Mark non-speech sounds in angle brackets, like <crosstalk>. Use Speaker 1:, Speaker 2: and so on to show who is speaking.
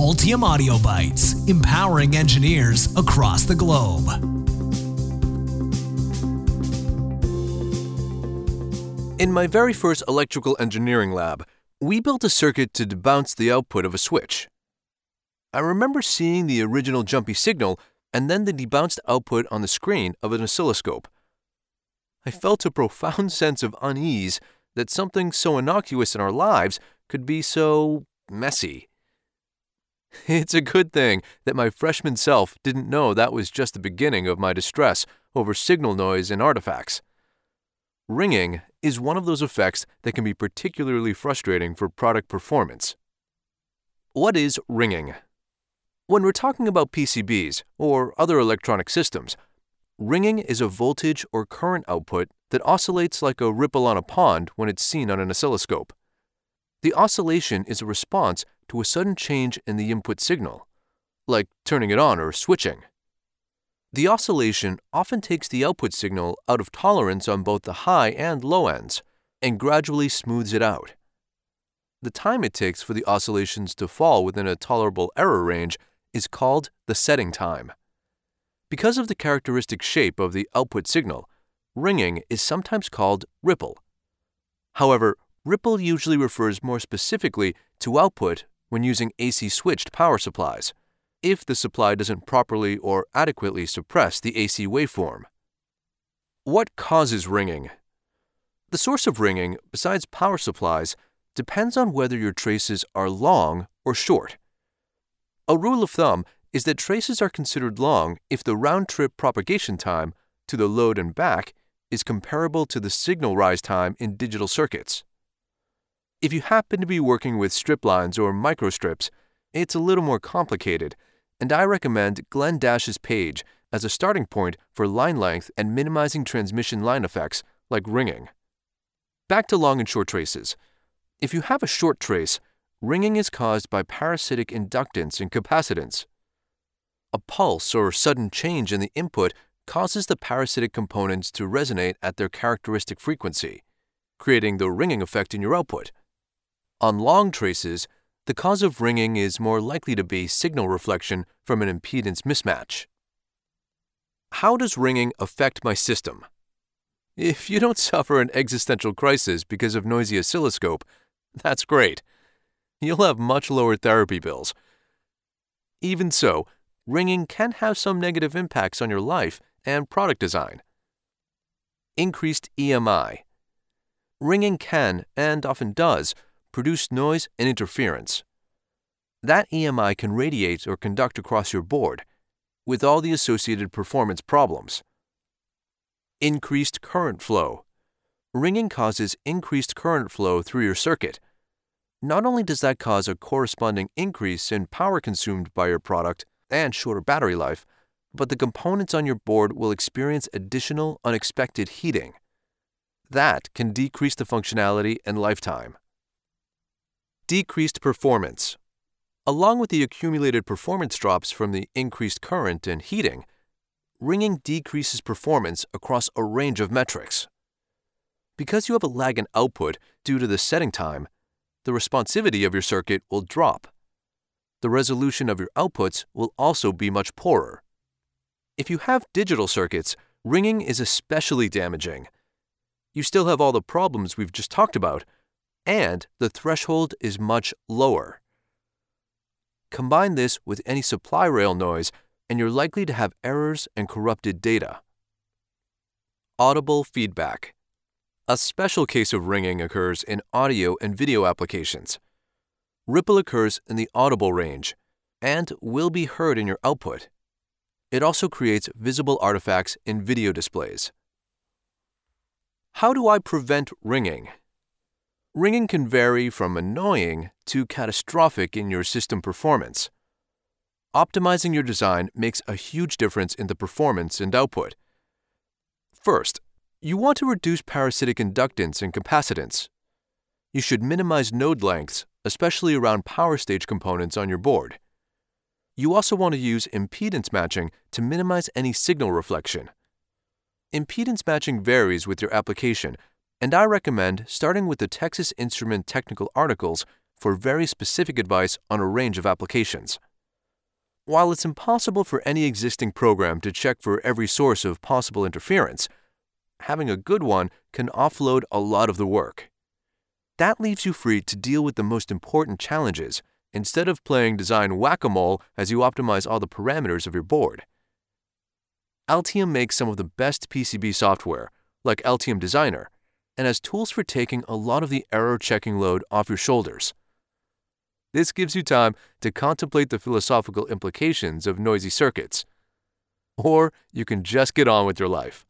Speaker 1: Altium Audio Bytes, empowering engineers across the globe.
Speaker 2: In my very first electrical engineering lab, we built a circuit to debounce the output of a switch. I remember seeing the original jumpy signal and then the debounced output on the screen of an oscilloscope. I felt a profound <laughs> sense of unease that something so innocuous in our lives could be so messy. <laughs> It's a good thing that my freshman self didn't know that was just the beginning of my distress over signal noise and artifacts. Ringing is one of those effects that can be particularly frustrating for product performance. What is ringing? When we're talking about PCBs or other electronic systems, ringing is a voltage or current output that oscillates like a ripple on a pond when it's seen on an oscilloscope. The oscillation is a response to a sudden change in the input signal, like turning it on or switching. The oscillation often takes the output signal out of tolerance on both the high and low ends and gradually smooths it out. The time it takes for the oscillations to fall within a tolerable error range is called the setting time. Because of the characteristic shape of the output signal, ringing is sometimes called ripple. However, ripple usually refers more specifically to output when using AC switched power supplies if the supply doesn't properly or adequately suppress the AC waveform. What causes ringing? The source of ringing, besides power supplies, depends on whether your traces are long or short. A rule of thumb is that traces are considered long if the round trip propagation time to the load and back is comparable to the signal rise time in digital circuits. If you happen to be working with strip lines or microstrips, it's a little more complicated and I recommend Glen Dash's page as a starting point for line length and minimizing transmission line effects like ringing. Back to long and short traces. If you have a short trace, ringing is caused by parasitic inductance and capacitance. A pulse or sudden change in the input causes the parasitic components to resonate at their characteristic frequency, creating the ringing effect in your output. On long traces, the cause of ringing is more likely to be signal reflection from an impedance mismatch. How does ringing affect my system? If you don't <laughs> suffer an existential crisis because of noisy oscilloscope, that's great. You'll have much lower therapy bills. Even so, ringing can have some negative impacts on your life and product design. Increased EMI. Ringing can, and often does, produce noise and interference. That EMI can radiate or conduct across your board, with all the associated performance problems. Increased current flow. Ringing causes increased current flow through your circuit. Not only does that cause a corresponding increase in power consumed by your product and shorter battery life, but the components on your board will experience additional unexpected heating. That can decrease the functionality and lifetime. Decreased performance. Along with the accumulated performance drops from the increased current and heating, ringing decreases performance across a range of metrics. Because you have a lag in output due to the setting time, the responsivity of your circuit will drop. The resolution of your outputs will also be much poorer. If you have digital circuits, ringing is especially damaging. You still have all the problems we've just talked about and the threshold is much lower. Combine this with any supply rail noise, and you're likely to have errors and corrupted data. Audible feedback. A special case of ringing occurs in audio and video applications. Ripple occurs in the audible range and will be heard in your output. It also creates visible artifacts in video displays. How do I prevent ringing? Ringing can vary from annoying to catastrophic in your system performance. Optimizing your design makes a huge difference in the performance and output. First, you want to reduce parasitic inductance and capacitance. You should minimize node lengths, especially around power stage components on your board. You also want to use impedance matching to minimize any signal reflection. Impedance matching varies with your application and I recommend starting with the Texas Instrument technical articles for very specific advice on a range of applications. While it's impossible for any existing program to check for every source of possible interference, having a good one can offload a lot of the work. That leaves you free to deal with the most important challenges instead of playing design whack a mole as you optimize all the parameters of your board. Altium makes some of the best PCB software, like Altium Designer, and has tools for taking a lot of the error checking load off your shoulders. This gives you time to contemplate the philosophical implications of noisy circuits. Or you can just get on with your life.